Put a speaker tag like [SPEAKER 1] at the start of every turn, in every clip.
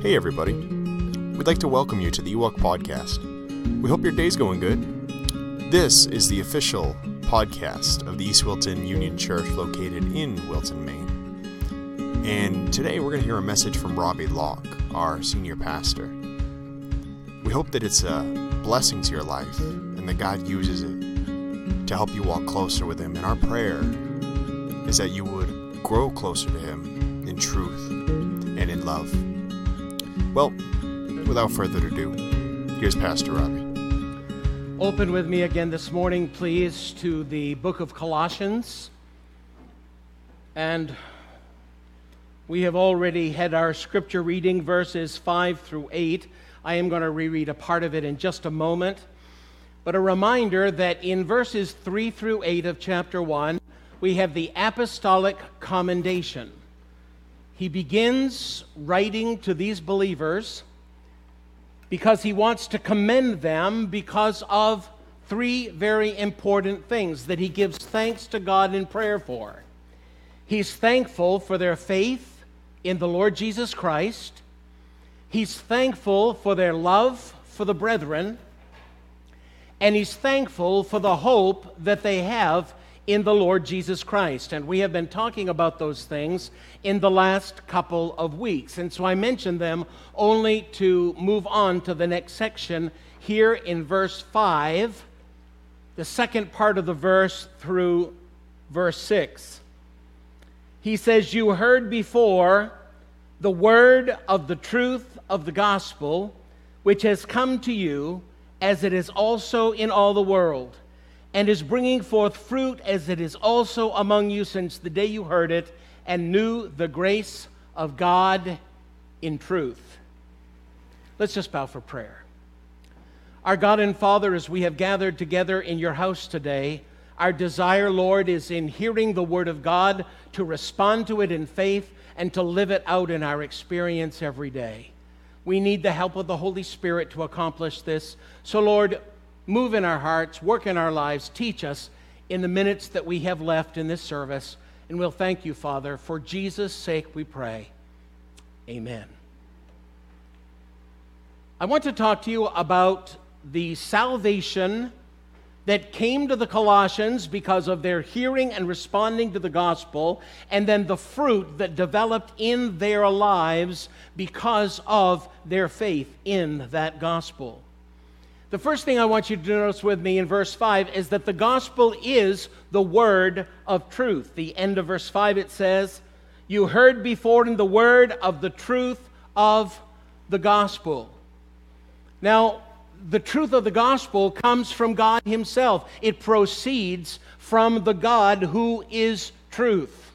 [SPEAKER 1] Hey, everybody. We'd like to welcome you to the Ewok Podcast. We hope your day's going good. This is the official podcast of the East Wilton Union Church located in Wilton, Maine. And today we're going to hear a message from Robbie Locke, our senior pastor. We hope that it's a blessing to your life and that God uses it to help you walk closer with Him. And our prayer is that you would grow closer to Him in truth and in love. Well, without further ado, here's Pastor Robbie.
[SPEAKER 2] Open with me again this morning, please, to the book of Colossians. And we have already had our scripture reading, verses 5 through 8. I am going to reread a part of it in just a moment. But a reminder that in verses 3 through 8 of chapter 1, we have the apostolic commendation. He begins writing to these believers because he wants to commend them because of three very important things that he gives thanks to God in prayer for. He's thankful for their faith in the Lord Jesus Christ. He's thankful for their love for the brethren. And he's thankful for the hope that they have in the Lord Jesus Christ. And we have been talking about those things in the last couple of weeks. And so I mentioned them only to move on to the next section here in verse 5, the second part of the verse through verse 6. He says, You heard before the word of the truth of the gospel, which has come to you, as it is also in all the world and is bringing forth fruit as it is also among you since the day you heard it and knew the grace of God in truth. Let's just bow for prayer. Our God and Father, as we have gathered together in your house today, our desire, Lord, is in hearing the Word of God to respond to it in faith and to live it out in our experience every day. We need the help of the Holy Spirit to accomplish this. So, Lord, move in our hearts, work in our lives, teach us in the minutes that we have left in this service. And we'll thank you, Father. For Jesus' sake we pray. Amen. I want to talk to you about the salvation that came to the Colossians because of their hearing and responding to the gospel, and then the fruit that developed in their lives because of their faith in that gospel. The first thing I want you to notice with me in verse 5 is that the gospel is the word of truth. The end of verse 5 it says, You heard before in the word of the truth of the gospel. Now, the truth of the gospel comes from God Himself, it proceeds from the God who is truth.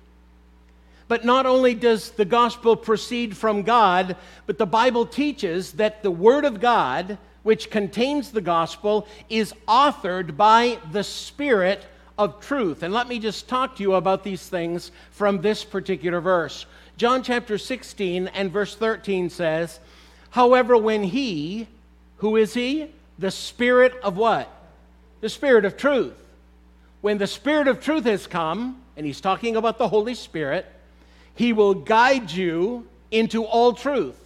[SPEAKER 2] But not only does the gospel proceed from God, but the Bible teaches that the Word of God which contains the gospel, is authored by the Spirit of truth. And let me just talk to you about these things from this particular verse. John chapter 16 and verse 13 says, However, when he, who is he? The Spirit of what? The Spirit of truth. When the Spirit of truth has come, and he's talking about the Holy Spirit, he will guide you into all truth.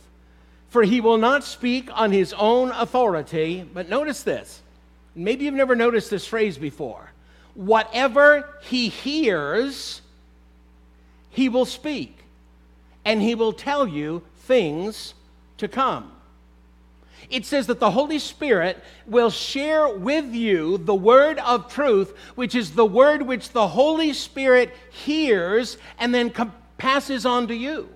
[SPEAKER 2] For he will not speak on his own authority. But notice this. Maybe you've never noticed this phrase before. Whatever he hears, he will speak, and he will tell you things to come. It says that the Holy Spirit will share with you the word of truth, which is the word which the Holy Spirit hears and then passes on to you.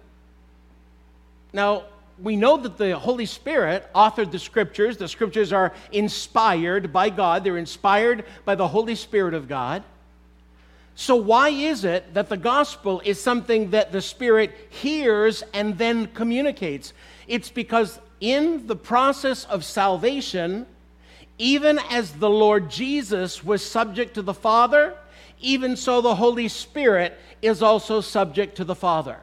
[SPEAKER 2] Now, we know that the Holy Spirit authored the scriptures. The scriptures are inspired by God, they're inspired by the Holy Spirit of God. So, why is it that the gospel is something that the Spirit hears and then communicates? It's because in the process of salvation, even as the Lord Jesus was subject to the Father, even so the Holy Spirit is also subject to the Father.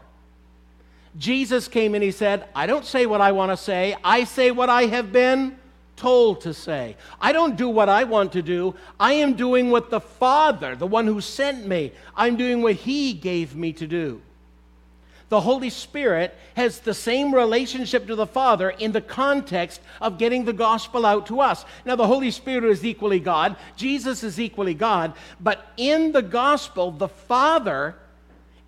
[SPEAKER 2] Jesus came and he said, I don't say what I want to say, I say what I have been told to say. I don't do what I want to do. I am doing what the Father, the one who sent me, I'm doing what he gave me to do. the Holy Spirit has the same relationship to the Father in the context of getting the gospel out to us. Now, the Holy Spirit is equally God, Jesus is equally God, but in the gospel, the Father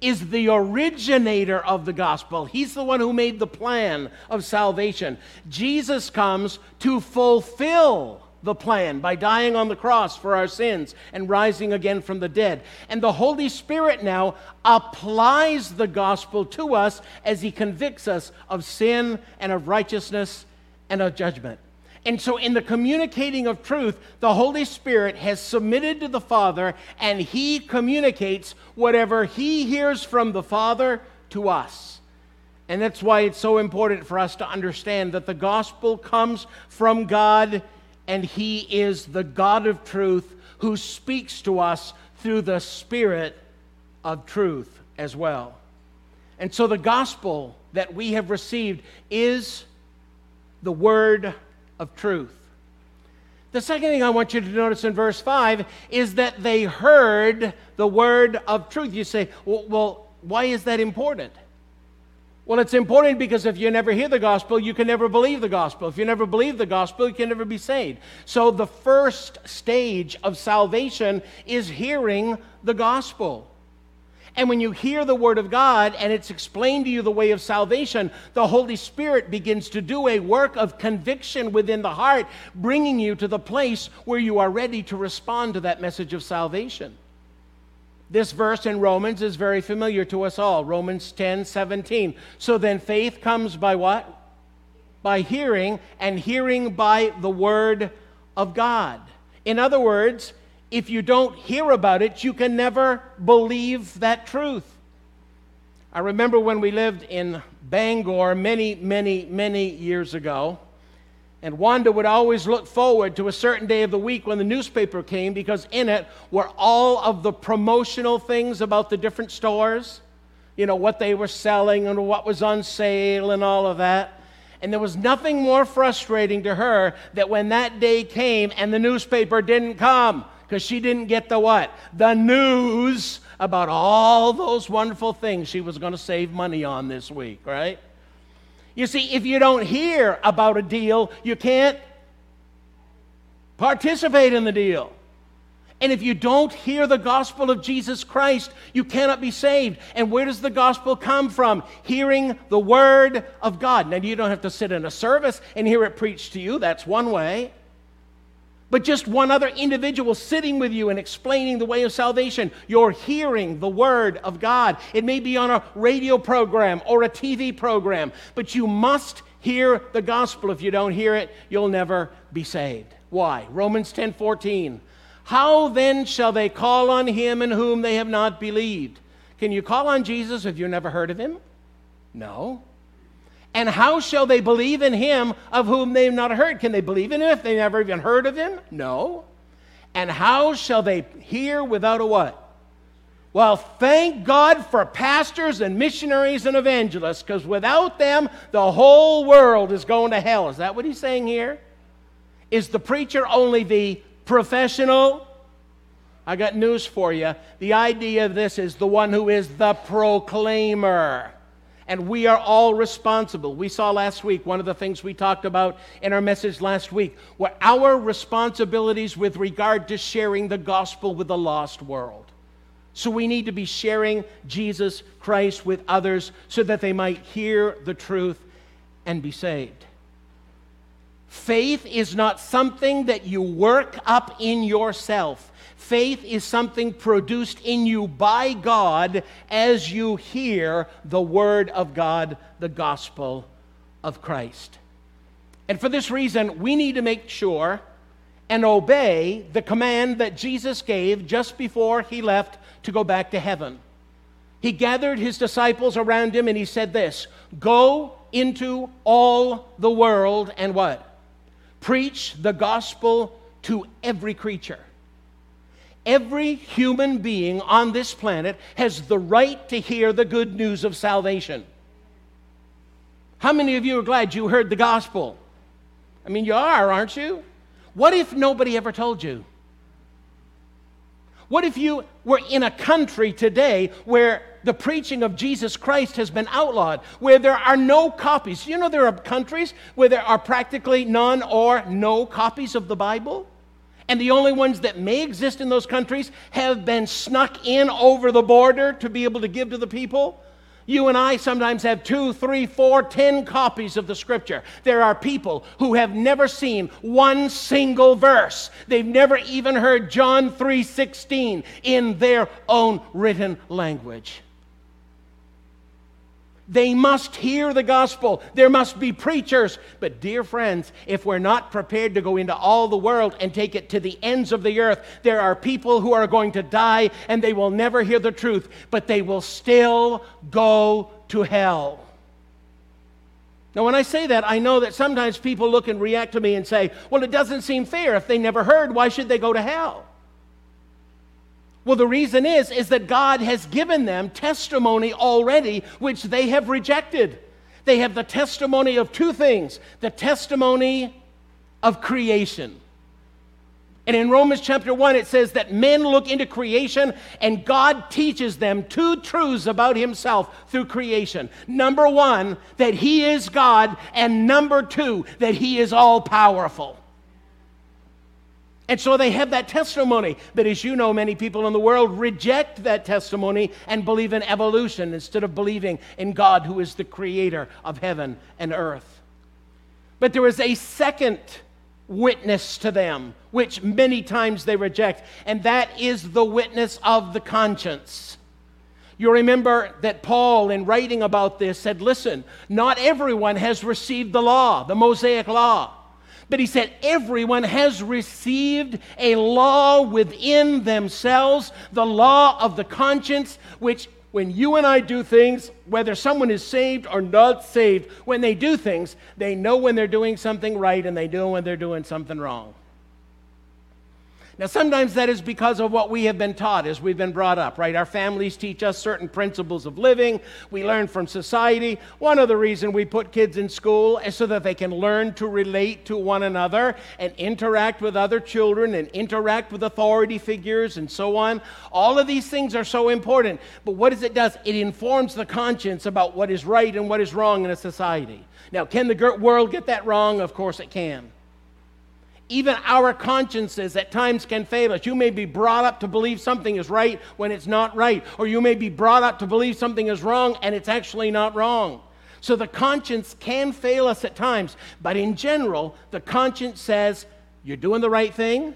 [SPEAKER 2] is the originator of the gospel. He's the one who made the plan of salvation. Jesus comes to fulfill the plan by dying on the cross for our sins and rising again from the dead. And the Holy Spirit now applies the gospel to us as He convicts us of sin and of righteousness and of judgment. And so, in the communicating of truth, the Holy Spirit has submitted to the Father and He communicates whatever He hears from the Father to us. And that's why it's so important for us to understand that the gospel comes from God and He is the God of truth who speaks to us through the Spirit of truth as well. And so the gospel that we have received is the word of truth. The second thing I want you to notice in verse 5 is that they heard the word of truth. You say, well, well why is that important? Well, it's important because if you never hear the gospel, you can never believe the gospel. If you never believe the gospel, you can never be saved. So, the first stage of salvation is hearing the gospel. And when you hear the word of God and it's explained to you the way of salvation, the Holy Spirit begins to do a work of conviction within the heart, bringing you to the place where you are ready to respond to that message of salvation. This verse in Romans is very familiar to us all Romans 10 17. So then faith comes by what? By hearing, and hearing by the word of God. In other words, if you don't hear about it, you can never believe that truth. I remember when we lived in Bangor many, many, many years ago. And Wanda would always look forward to a certain day of the week when the newspaper came because in it were all of the promotional things about the different stores, you know, what they were selling and what was on sale and all of that. And there was nothing more frustrating to her that when that day came and the newspaper didn't come because she didn't get the what? The news about all those wonderful things she was going to save money on this week, right? You see, if you don't hear about a deal, you can't participate in the deal. And if you don't hear the gospel of Jesus Christ, you cannot be saved. And where does the gospel come from? Hearing the word of God. Now, you don't have to sit in a service and hear it preached to you, that's one way but just one other individual sitting with you and explaining the way of salvation. You're hearing the Word of God. It may be on a radio program or a TV program, but you must hear the gospel. If you don't hear it, you'll never be saved. Why? Romans 10 14. How then shall they call on him in whom they have not believed? Can you call on Jesus if you've never heard of him? No. And how shall they believe in him of whom they've not heard? Can they believe in him if they never even heard of him? No. And how shall they hear without a what? Well, thank God for pastors and missionaries and evangelists, because without them, the whole world is going to hell. Is that what he's saying here? Is the preacher only the professional? I got news for you. The idea of this is the one who is the proclaimer and we are all responsible. We saw last week, one of the things we talked about in our message last week, were our responsibilities with regard to sharing the gospel with the lost world. So we need to be sharing Jesus Christ with others so that they might hear the truth and be saved. Faith is not something that you work up in yourself. Faith is something produced in you by God as you hear the Word of God, the gospel of Christ. And for this reason, we need to make sure and obey the command that Jesus gave just before he left to go back to heaven. He gathered his disciples around him and he said this Go into all the world and what? Preach the gospel to every creature. Every human being on this planet has the right to hear the good news of salvation. How many of you are glad you heard the gospel? I mean, you are, aren't you? What if nobody ever told you? What if you were in a country today where the preaching of Jesus Christ has been outlawed, where there are no copies. You know, there are countries where there are practically none or no copies of the Bible. And the only ones that may exist in those countries have been snuck in over the border to be able to give to the people. You and I sometimes have two, three, four, ten copies of the scripture. There are people who have never seen one single verse. They've never even heard John 3:16 in their own written language. They must hear the gospel. There must be preachers. But, dear friends, if we're not prepared to go into all the world and take it to the ends of the earth, there are people who are going to die and they will never hear the truth, but they will still go to hell. Now, when I say that, I know that sometimes people look and react to me and say, well, it doesn't seem fair. If they never heard, why should they go to hell? Well, the reason is is that God has given them testimony already which they have rejected. They have the testimony of two things, the testimony of creation. And in Romans chapter 1 it says that men look into creation and God teaches them two truths about himself through creation. Number 1, that he is God, and number 2, that he is all powerful. And so they have that testimony. But as you know, many people in the world reject that testimony and believe in evolution instead of believing in God, who is the creator of heaven and earth. But there is a second witness to them, which many times they reject, and that is the witness of the conscience. You remember that Paul, in writing about this, said, Listen, not everyone has received the law, the Mosaic law. But he said, everyone has received a law within themselves, the law of the conscience, which when you and I do things, whether someone is saved or not saved, when they do things, they know when they're doing something right and they know when they're doing something wrong. Now, sometimes that is because of what we have been taught as we've been brought up, right? Our families teach us certain principles of living. We learn from society. One of the reasons we put kids in school is so that they can learn to relate to one another and interact with other children and interact with authority figures and so on. All of these things are so important. But what does it does? It informs the conscience about what is right and what is wrong in a society. Now, can the world get that wrong? Of course it can even our consciences at times can fail us. You may be brought up to believe something is right when it's not right, or you may be brought up to believe something is wrong and it's actually not wrong. So the conscience can fail us at times, but in general, the conscience says you're doing the right thing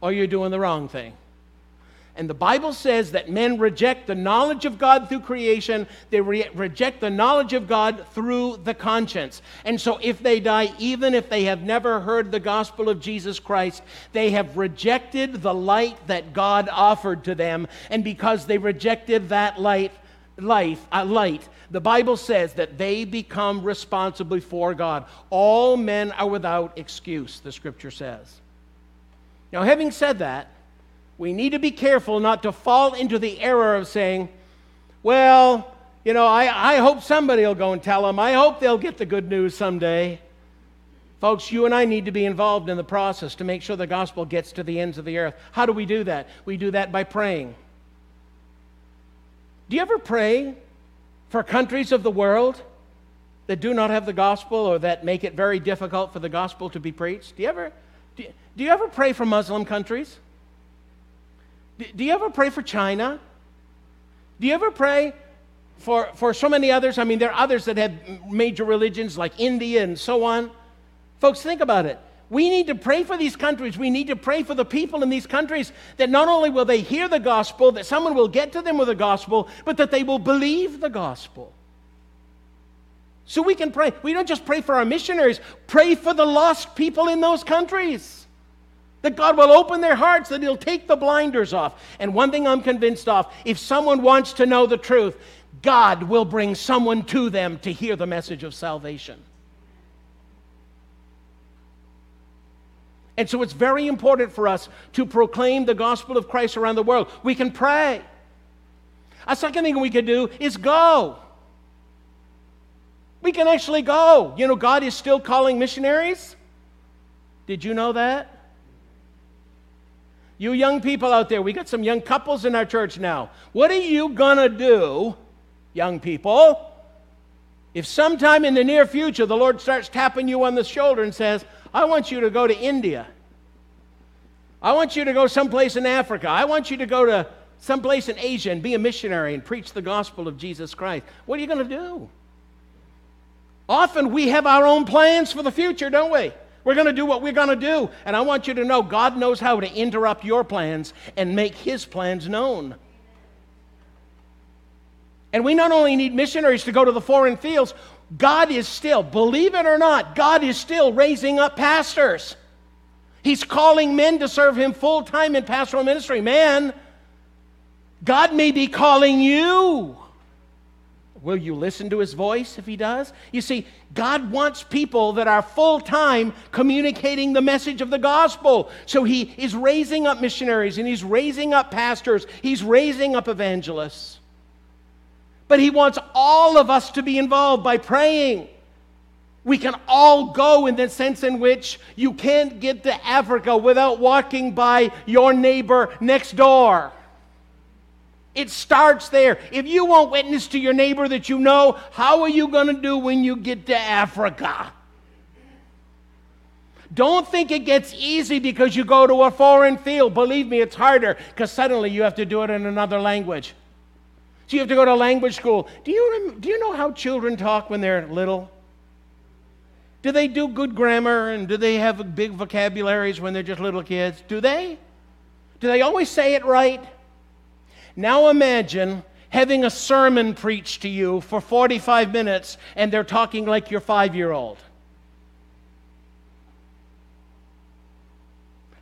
[SPEAKER 2] or you're doing the wrong thing. And the Bible says that men reject the knowledge of God through creation, they re- reject the knowledge of God through the conscience. And so, if they die, even if they have never heard the gospel of Jesus Christ, they have rejected the light that God offered to them. And because they rejected that light, life, uh, light, the Bible says that they become responsible for God. All men are without excuse, the scripture says. Now, having said that, we need to be careful not to fall into the error of saying, well, you know, I, I hope somebody will go and tell them. I hope they'll get the good news someday. Folks, you and I need to be involved in the process to make sure the gospel gets to the ends of the earth. How do we do that? We do that by praying. Do you ever pray for countries of the world that do not have the gospel or that make it very difficult for the gospel to be preached? Do you ever, do you, do you ever pray for Muslim countries? Do you ever pray for China? Do you ever pray for, for so many others? I mean, there are others that have major religions like India and so on. Folks, think about it. We need to pray for these countries. We need to pray for the people in these countries that not only will they hear the gospel, that someone will get to them with the gospel, but that they will believe the gospel. So we can pray. We don't just pray for our missionaries, pray for the lost people in those countries. That God will open their hearts, that He'll take the blinders off. And one thing I'm convinced of if someone wants to know the truth, God will bring someone to them to hear the message of salvation. And so it's very important for us to proclaim the gospel of Christ around the world. We can pray. A second thing we can do is go. We can actually go. You know, God is still calling missionaries. Did you know that? You young people out there, we got some young couples in our church now. What are you going to do, young people, if sometime in the near future the Lord starts tapping you on the shoulder and says, I want you to go to India? I want you to go someplace in Africa. I want you to go to someplace in Asia and be a missionary and preach the gospel of Jesus Christ. What are you going to do? Often we have our own plans for the future, don't we? We're going to do what we're going to do. And I want you to know God knows how to interrupt your plans and make his plans known. And we not only need missionaries to go to the foreign fields, God is still, believe it or not, God is still raising up pastors. He's calling men to serve him full time in pastoral ministry. Man, God may be calling you. Will you listen to his voice if he does? You see, God wants people that are full time communicating the message of the gospel. So he is raising up missionaries and he's raising up pastors, he's raising up evangelists. But he wants all of us to be involved by praying. We can all go in the sense in which you can't get to Africa without walking by your neighbor next door. It starts there. If you won't witness to your neighbor that you know, how are you going to do when you get to Africa? Don't think it gets easy because you go to a foreign field. Believe me, it's harder because suddenly you have to do it in another language. So you have to go to language school. Do you, do you know how children talk when they're little? Do they do good grammar and do they have big vocabularies when they're just little kids? Do they? Do they always say it right? Now imagine having a sermon preached to you for 45 minutes and they're talking like your five year old.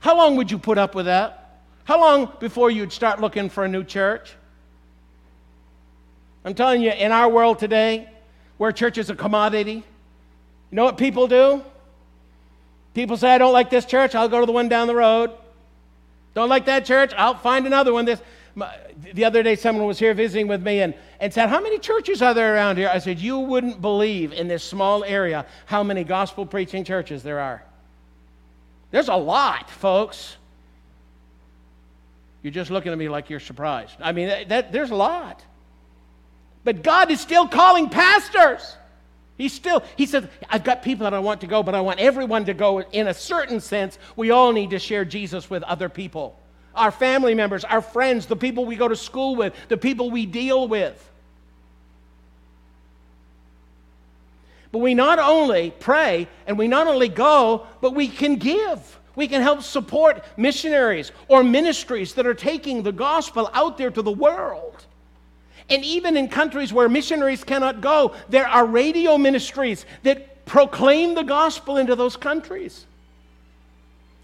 [SPEAKER 2] How long would you put up with that? How long before you'd start looking for a new church? I'm telling you, in our world today, where church is a commodity, you know what people do? People say, I don't like this church, I'll go to the one down the road. Don't like that church, I'll find another one. This, the other day, someone was here visiting with me and, and said, How many churches are there around here? I said, You wouldn't believe in this small area how many gospel preaching churches there are. There's a lot, folks. You're just looking at me like you're surprised. I mean, that, that, there's a lot. But God is still calling pastors. He still, he says, I've got people that I want to go, but I want everyone to go in a certain sense. We all need to share Jesus with other people our family members, our friends, the people we go to school with, the people we deal with. But we not only pray and we not only go, but we can give. We can help support missionaries or ministries that are taking the gospel out there to the world. And even in countries where missionaries cannot go, there are radio ministries that proclaim the gospel into those countries.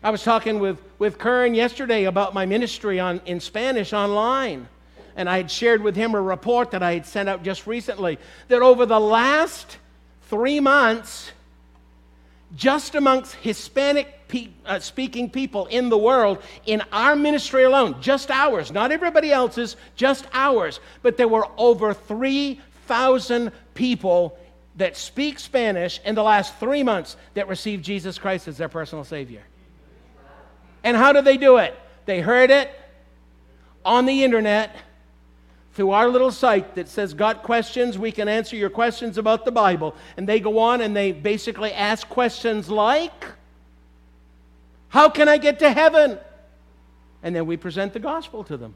[SPEAKER 2] I was talking with, with Kern yesterday about my ministry on, in Spanish online. And I had shared with him a report that I had sent out just recently that over the last three months, just amongst Hispanic pe- uh, speaking people in the world, in our ministry alone, just ours, not everybody else's, just ours, but there were over 3,000 people that speak Spanish in the last three months that received Jesus Christ as their personal Savior. And how did they do it? They heard it on the internet through our little site that says, Got questions? We can answer your questions about the Bible. And they go on and they basically ask questions like, How can I get to heaven? And then we present the gospel to them.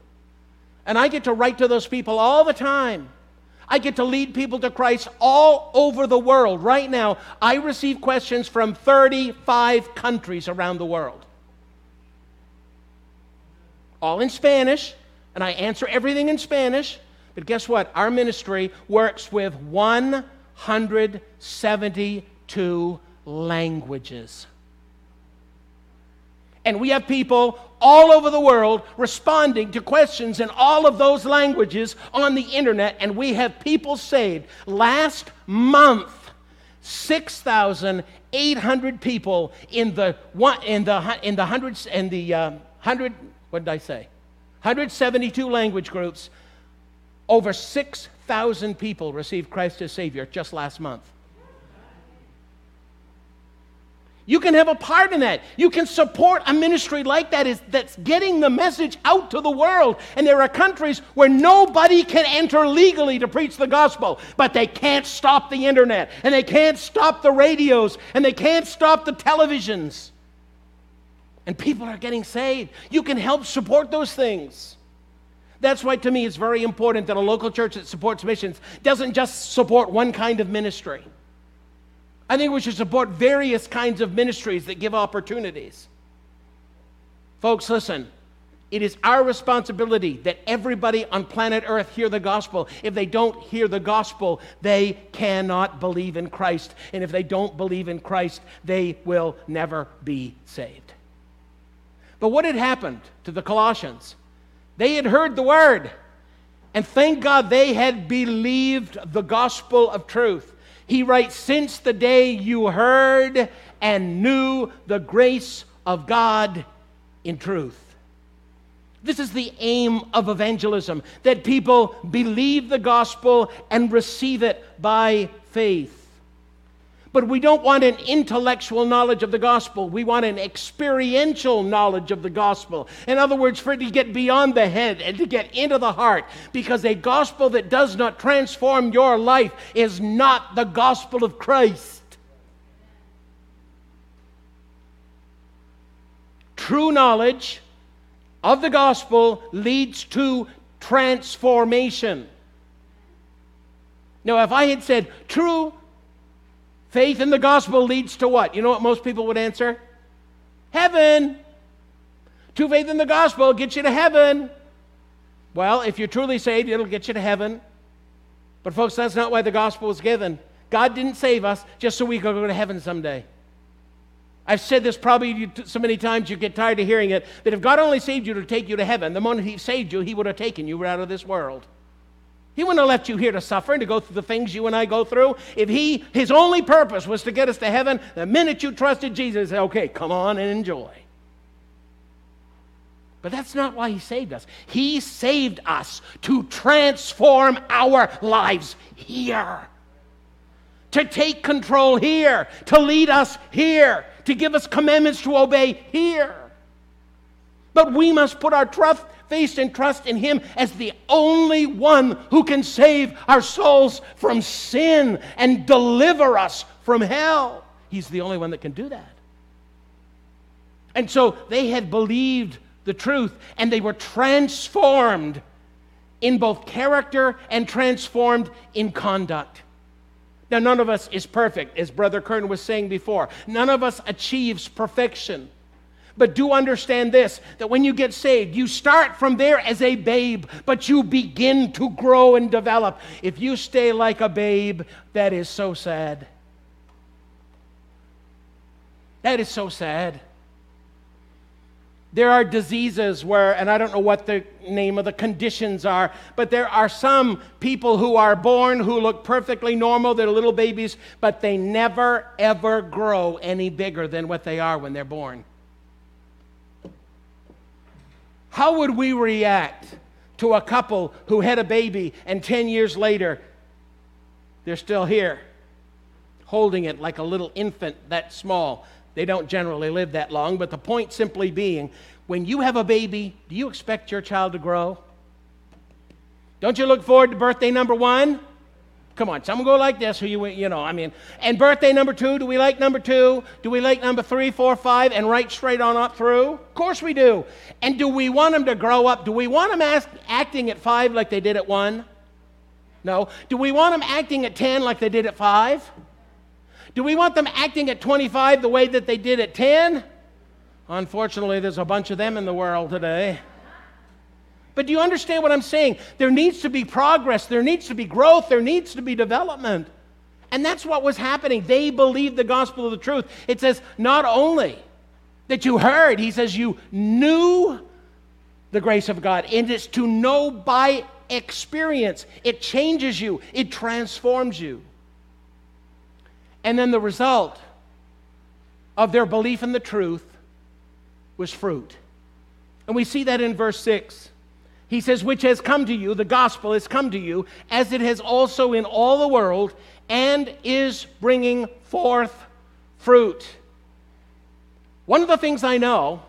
[SPEAKER 2] And I get to write to those people all the time. I get to lead people to Christ all over the world. Right now, I receive questions from 35 countries around the world. All in Spanish and I answer everything in Spanish. But guess what? Our ministry works with 172 languages. And we have people all over the world responding to questions in all of those languages on the internet, and we have people saved. Last month, 6,800 people in the, in the, in the hundreds, in the uh, hundred, what did I say? 172 language groups, over 6,000 people received Christ as Savior just last month. You can have a part in that. You can support a ministry like that is, that's getting the message out to the world. And there are countries where nobody can enter legally to preach the gospel, but they can't stop the internet, and they can't stop the radios, and they can't stop the televisions. And people are getting saved. You can help support those things. That's why, to me, it's very important that a local church that supports missions doesn't just support one kind of ministry. I think we should support various kinds of ministries that give opportunities. Folks, listen. It is our responsibility that everybody on planet Earth hear the gospel. If they don't hear the gospel, they cannot believe in Christ. And if they don't believe in Christ, they will never be saved. But what had happened to the Colossians? They had heard the word, and thank God they had believed the gospel of truth. He writes, Since the day you heard and knew the grace of God in truth. This is the aim of evangelism that people believe the gospel and receive it by faith. But we don't want an intellectual knowledge of the gospel. We want an experiential knowledge of the gospel. In other words, for it to get beyond the head and to get into the heart. Because a gospel that does not transform your life is not the gospel of Christ. True knowledge of the gospel leads to transformation. Now, if I had said true Faith in the gospel leads to what? You know what most people would answer? Heaven. True faith in the gospel gets you to heaven. Well, if you're truly saved, it'll get you to heaven. But, folks, that's not why the gospel was given. God didn't save us just so we could go to heaven someday. I've said this probably so many times you get tired of hearing it that if God only saved you to take you to heaven, the moment He saved you, He would have taken you out of this world. He wouldn't have left you here to suffer and to go through the things you and I go through. If he, his only purpose was to get us to heaven, the minute you trusted Jesus, okay, come on and enjoy. But that's not why he saved us. He saved us to transform our lives here, to take control here, to lead us here, to give us commandments to obey here. But we must put our trust faith and trust in Him as the only one who can save our souls from sin and deliver us from hell. He's the only one that can do that. And so they had believed the truth and they were transformed in both character and transformed in conduct. Now, none of us is perfect, as Brother Kern was saying before. None of us achieves perfection. But do understand this that when you get saved, you start from there as a babe, but you begin to grow and develop. If you stay like a babe, that is so sad. That is so sad. There are diseases where, and I don't know what the name of the conditions are, but there are some people who are born who look perfectly normal. They're little babies, but they never, ever grow any bigger than what they are when they're born. How would we react to a couple who had a baby and 10 years later they're still here, holding it like a little infant that small? They don't generally live that long, but the point simply being when you have a baby, do you expect your child to grow? Don't you look forward to birthday number one? Come on, some go like this, who you, you know, I mean. And birthday number two, do we like number two? Do we like number three, four, five, and right straight on up through? Of course we do. And do we want them to grow up? Do we want them ask, acting at five like they did at one? No. Do we want them acting at 10 like they did at five? Do we want them acting at 25 the way that they did at 10? Unfortunately, there's a bunch of them in the world today. But do you understand what I'm saying? There needs to be progress, there needs to be growth, there needs to be development. And that's what was happening. They believed the gospel of the truth. It says, not only that you heard, he says, you knew the grace of God. And it's to know by experience. It changes you, it transforms you. And then the result of their belief in the truth was fruit. And we see that in verse 6. He says, which has come to you, the gospel has come to you, as it has also in all the world, and is bringing forth fruit. One of the things I know,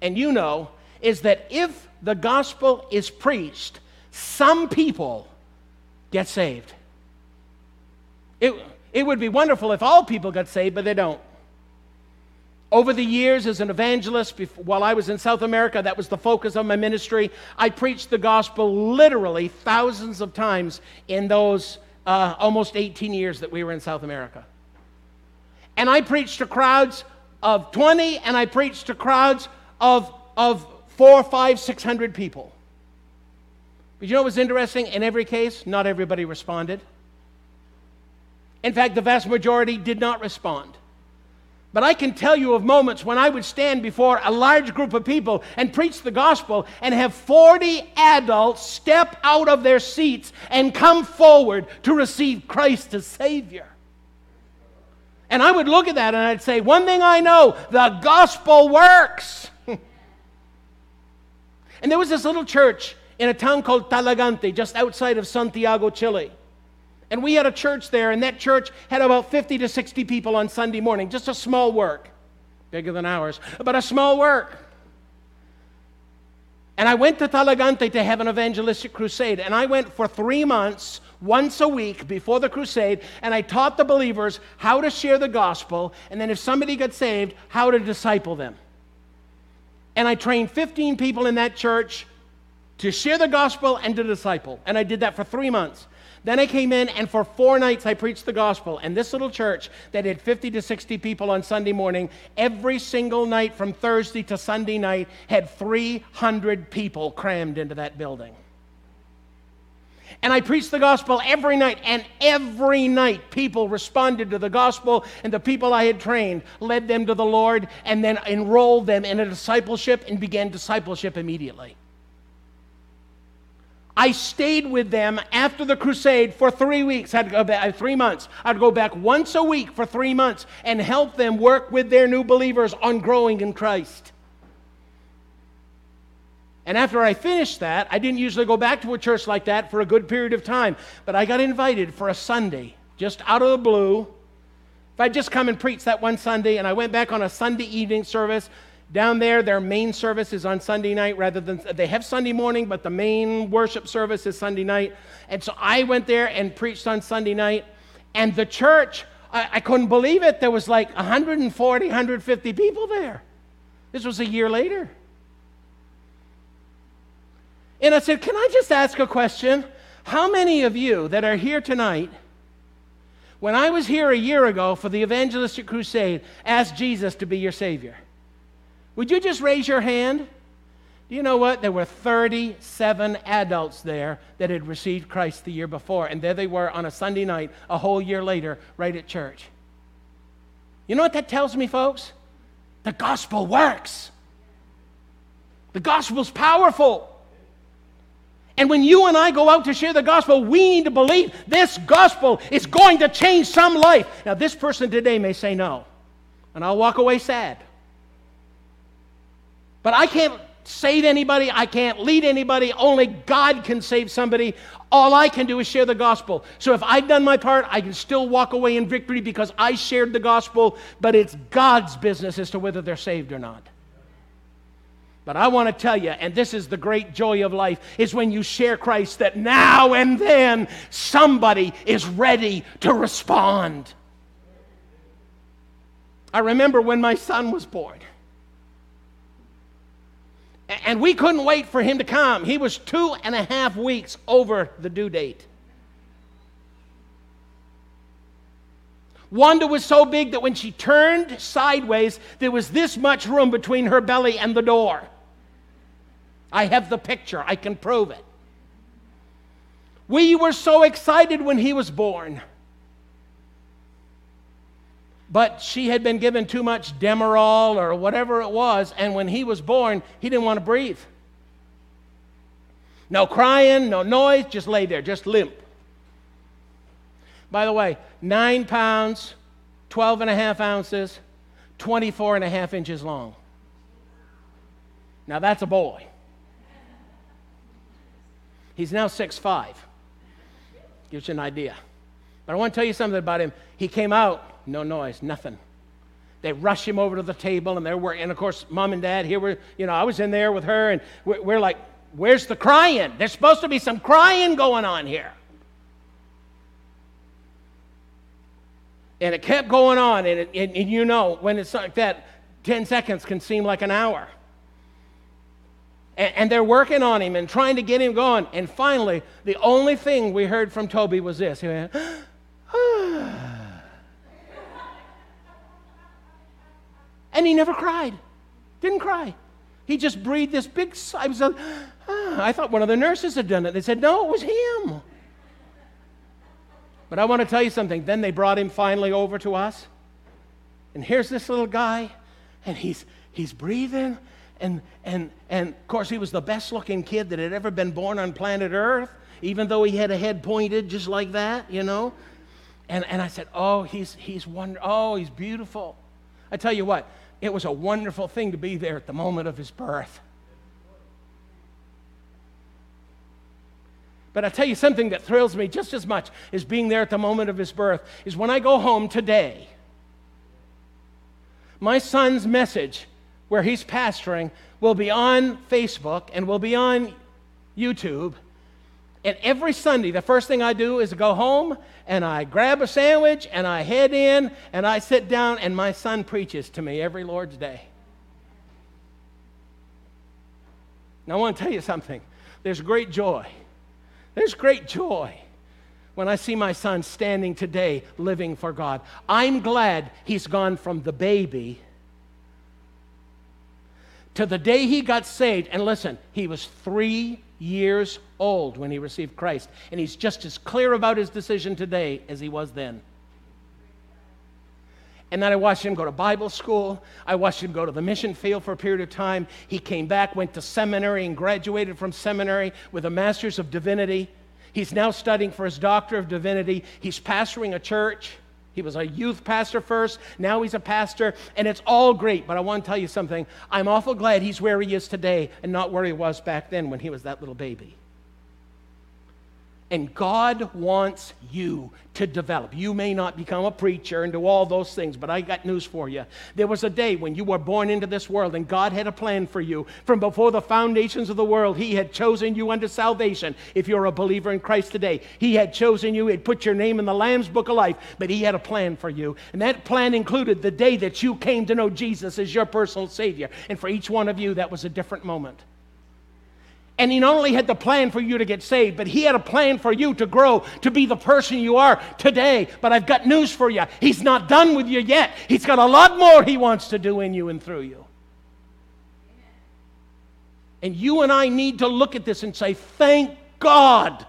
[SPEAKER 2] and you know, is that if the gospel is preached, some people get saved. It, it would be wonderful if all people got saved, but they don't. Over the years, as an evangelist, before, while I was in South America, that was the focus of my ministry. I preached the gospel literally thousands of times in those uh, almost 18 years that we were in South America. And I preached to crowds of 20, and I preached to crowds of, of four, five, six hundred people. But you know what was interesting? In every case, not everybody responded. In fact, the vast majority did not respond. But I can tell you of moments when I would stand before a large group of people and preach the gospel and have 40 adults step out of their seats and come forward to receive Christ as Savior. And I would look at that and I'd say, one thing I know the gospel works. and there was this little church in a town called Talagante, just outside of Santiago, Chile. And we had a church there, and that church had about 50 to 60 people on Sunday morning, just a small work, bigger than ours, but a small work. And I went to Talagante to have an evangelistic crusade, and I went for three months, once a week before the crusade, and I taught the believers how to share the gospel, and then if somebody got saved, how to disciple them. And I trained 15 people in that church to share the gospel and to disciple, and I did that for three months. Then I came in, and for four nights I preached the gospel. And this little church that had 50 to 60 people on Sunday morning, every single night from Thursday to Sunday night, had 300 people crammed into that building. And I preached the gospel every night, and every night people responded to the gospel, and the people I had trained led them to the Lord and then enrolled them in a discipleship and began discipleship immediately. I stayed with them after the crusade for three weeks. I'd go back, uh, three months. I'd go back once a week for three months and help them work with their new believers on growing in Christ. And after I finished that, I didn't usually go back to a church like that for a good period of time, but I got invited for a Sunday, just out of the blue. If I'd just come and preach that one Sunday, and I went back on a Sunday evening service, down there, their main service is on Sunday night rather than they have Sunday morning, but the main worship service is Sunday night. And so I went there and preached on Sunday night. And the church, I, I couldn't believe it. There was like 140, 150 people there. This was a year later. And I said, Can I just ask a question? How many of you that are here tonight, when I was here a year ago for the evangelistic crusade, asked Jesus to be your Savior? Would you just raise your hand? Do you know what? There were 37 adults there that had received Christ the year before, and there they were on a Sunday night, a whole year later, right at church. You know what that tells me, folks? The gospel works. The gospel's powerful. And when you and I go out to share the gospel, we need to believe this gospel is going to change some life. Now, this person today may say no, and I'll walk away sad. But I can't save anybody, I can't lead anybody, only God can save somebody. All I can do is share the gospel. So if I've done my part, I can still walk away in victory because I shared the gospel, but it's God's business as to whether they're saved or not. But I want to tell you, and this is the great joy of life, is when you share Christ that now and then somebody is ready to respond. I remember when my son was born. And we couldn't wait for him to come. He was two and a half weeks over the due date. Wanda was so big that when she turned sideways, there was this much room between her belly and the door. I have the picture, I can prove it. We were so excited when he was born. But she had been given too much Demerol or whatever it was, and when he was born, he didn't want to breathe. No crying, no noise, just lay there, just limp. By the way, nine pounds, 12 and a half ounces, 24 and a half inches long. Now that's a boy. He's now six five. Gives you an idea. But I want to tell you something about him. He came out no noise, nothing. They rush him over to the table, and they're working. And of course, mom and dad, here we're, you know, I was in there with her, and we're, we're like, where's the crying? There's supposed to be some crying going on here. And it kept going on, and, it, and, and you know, when it's like that, 10 seconds can seem like an hour. And, and they're working on him and trying to get him going. And finally, the only thing we heard from Toby was this. He went, And he never cried. Didn't cry. He just breathed this big sigh. Uh, I thought one of the nurses had done it. They said, no, it was him. But I want to tell you something. Then they brought him finally over to us. And here's this little guy, and he's, he's breathing. And, and, and of course, he was the best looking kid that had ever been born on planet Earth, even though he had a head pointed just like that, you know. And, and I said, Oh, he's, he's wonder- oh, he's beautiful. I tell you what, it was a wonderful thing to be there at the moment of his birth. But I tell you something that thrills me just as much as being there at the moment of his birth is when I go home today. My son's message, where he's pastoring, will be on Facebook and will be on YouTube. And every Sunday, the first thing I do is go home and I grab a sandwich and I head in and I sit down and my son preaches to me every Lord's Day. Now, I want to tell you something. There's great joy. There's great joy when I see my son standing today living for God. I'm glad he's gone from the baby to the day he got saved. And listen, he was three years old when he received Christ. And he's just as clear about his decision today as he was then. And then I watched him go to Bible school. I watched him go to the mission field for a period of time. He came back, went to seminary, and graduated from seminary with a master's of divinity. He's now studying for his doctor of divinity. He's pastoring a church. He was a youth pastor first, now he's a pastor, and it's all great. But I want to tell you something. I'm awful glad he's where he is today and not where he was back then when he was that little baby. And God wants you to develop. You may not become a preacher and do all those things, but I got news for you. There was a day when you were born into this world and God had a plan for you. From before the foundations of the world, He had chosen you unto salvation. If you're a believer in Christ today, He had chosen you, He had put your name in the Lamb's book of life, but He had a plan for you. And that plan included the day that you came to know Jesus as your personal Savior. And for each one of you, that was a different moment. And he not only had the plan for you to get saved, but he had a plan for you to grow to be the person you are today. But I've got news for you. He's not done with you yet. He's got a lot more he wants to do in you and through you. And you and I need to look at this and say, Thank God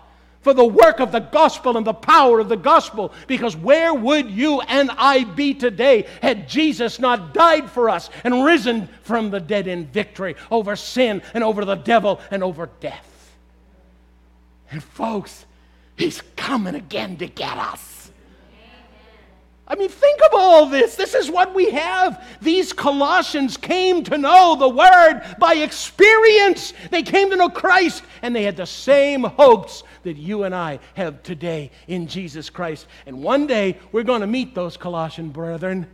[SPEAKER 2] for the work of the gospel and the power of the gospel. Because where would you and I be today had Jesus not died for us and risen from the dead in victory over sin and over the devil and over death? And folks, he's coming again to get us. I mean, think of all this. This is what we have. These Colossians came to know the Word by experience. They came to know Christ, and they had the same hopes that you and I have today in Jesus Christ. And one day, we're going to meet those Colossian brethren.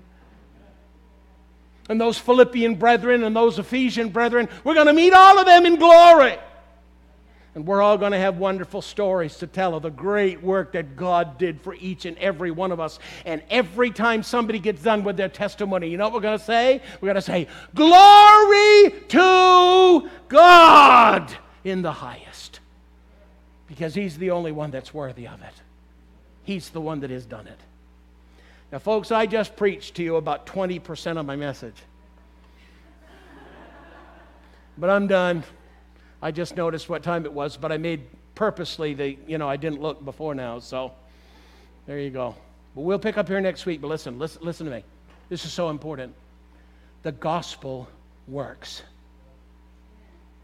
[SPEAKER 2] And those Philippian brethren and those Ephesian brethren, we're going to meet all of them in glory. And we're all going to have wonderful stories to tell of the great work that God did for each and every one of us. And every time somebody gets done with their testimony, you know what we're going to say? We're going to say, Glory to God in the highest. Because He's the only one that's worthy of it, He's the one that has done it. Now, folks, I just preached to you about 20% of my message. But I'm done. I just noticed what time it was, but I made purposely the, you know, I didn't look before now, so there you go. But we'll pick up here next week. But listen, listen, listen to me. This is so important. The gospel works.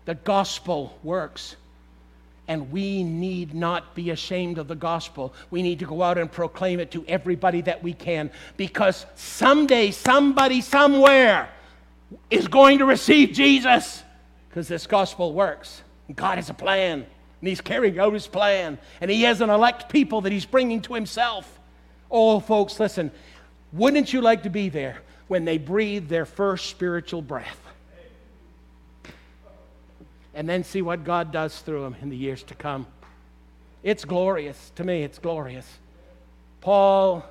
[SPEAKER 2] The gospel works. And we need not be ashamed of the gospel. We need to go out and proclaim it to everybody that we can because someday, somebody, somewhere is going to receive Jesus because this gospel works. God has a plan, and He's carrying out His plan, and He has an elect people that He's bringing to Himself. Oh, folks, listen, wouldn't you like to be there when they breathe their first spiritual breath. And then see what God does through them in the years to come. It's glorious. To me, it's glorious. Paul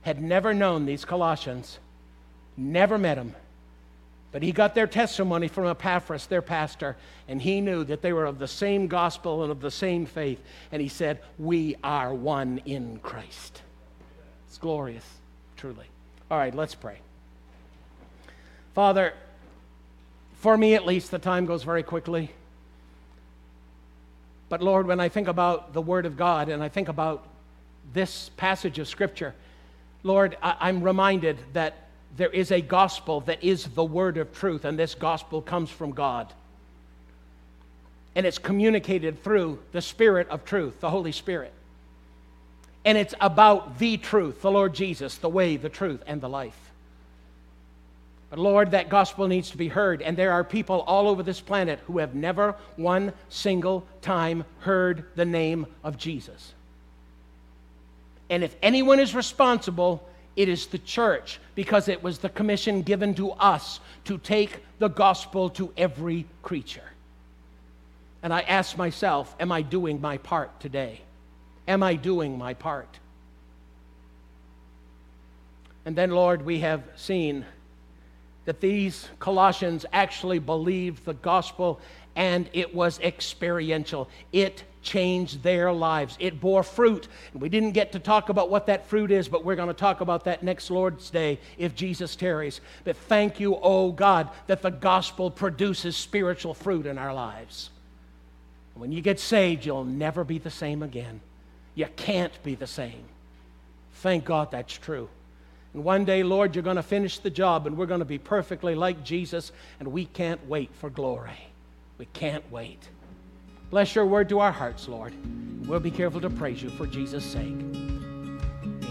[SPEAKER 2] had never known these Colossians, never met them. But he got their testimony from Epaphras, their pastor, and he knew that they were of the same gospel and of the same faith. And he said, We are one in Christ. It's glorious, truly. All right, let's pray. Father, for me at least, the time goes very quickly. But Lord, when I think about the Word of God and I think about this passage of Scripture, Lord, I- am reminded that there is a gospel that is the word of truth, and this gospel comes from God. And it's communicated through the Spirit of truth, the Holy Spirit. And it's about the truth, the Lord Jesus, the way, the truth, and the life. But Lord, that gospel needs to be heard, and there are people all over this planet who have never one single time heard the name of Jesus. And if anyone is responsible, it is the church because it was the commission given to us to take the gospel to every creature. And I ask myself, am I doing my part today? Am I doing my part? And then, Lord, we have seen that these Colossians actually believed the gospel and it was experiential. It changed their lives. It bore fruit. And We didn't get to talk about what that fruit is, but we're going to talk about that next Lord's Day if Jesus tarries. But thank you, oh God, that the gospel produces spiritual fruit in our lives. When you get saved, you'll never be the same again. You can't be the same. Thank God that's true. And one day, Lord, you're going to finish the job and we're going to be perfectly like Jesus, and we can't wait for glory. We can't wait. Bless your word to our hearts, Lord. We'll be careful to praise you for Jesus' sake. Amen.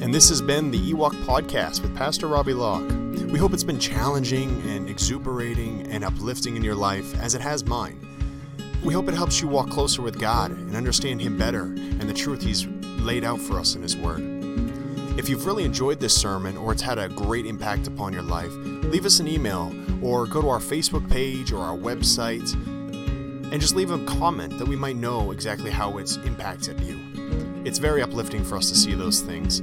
[SPEAKER 1] And this has been the Ewok Podcast with Pastor Robbie Locke. We hope it's been challenging and exuberating and uplifting in your life as it has mine. We hope it helps you walk closer with God and understand Him better and the truth He's laid out for us in His Word. If you've really enjoyed this sermon or it's had a great impact upon your life, leave us an email or go to our Facebook page or our website and just leave a comment that we might know exactly how it's impacted you. It's very uplifting for us to see those things,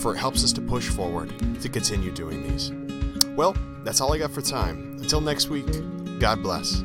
[SPEAKER 1] for it helps us to push forward to continue doing these. Well, that's all I got for time. Until next week, God bless.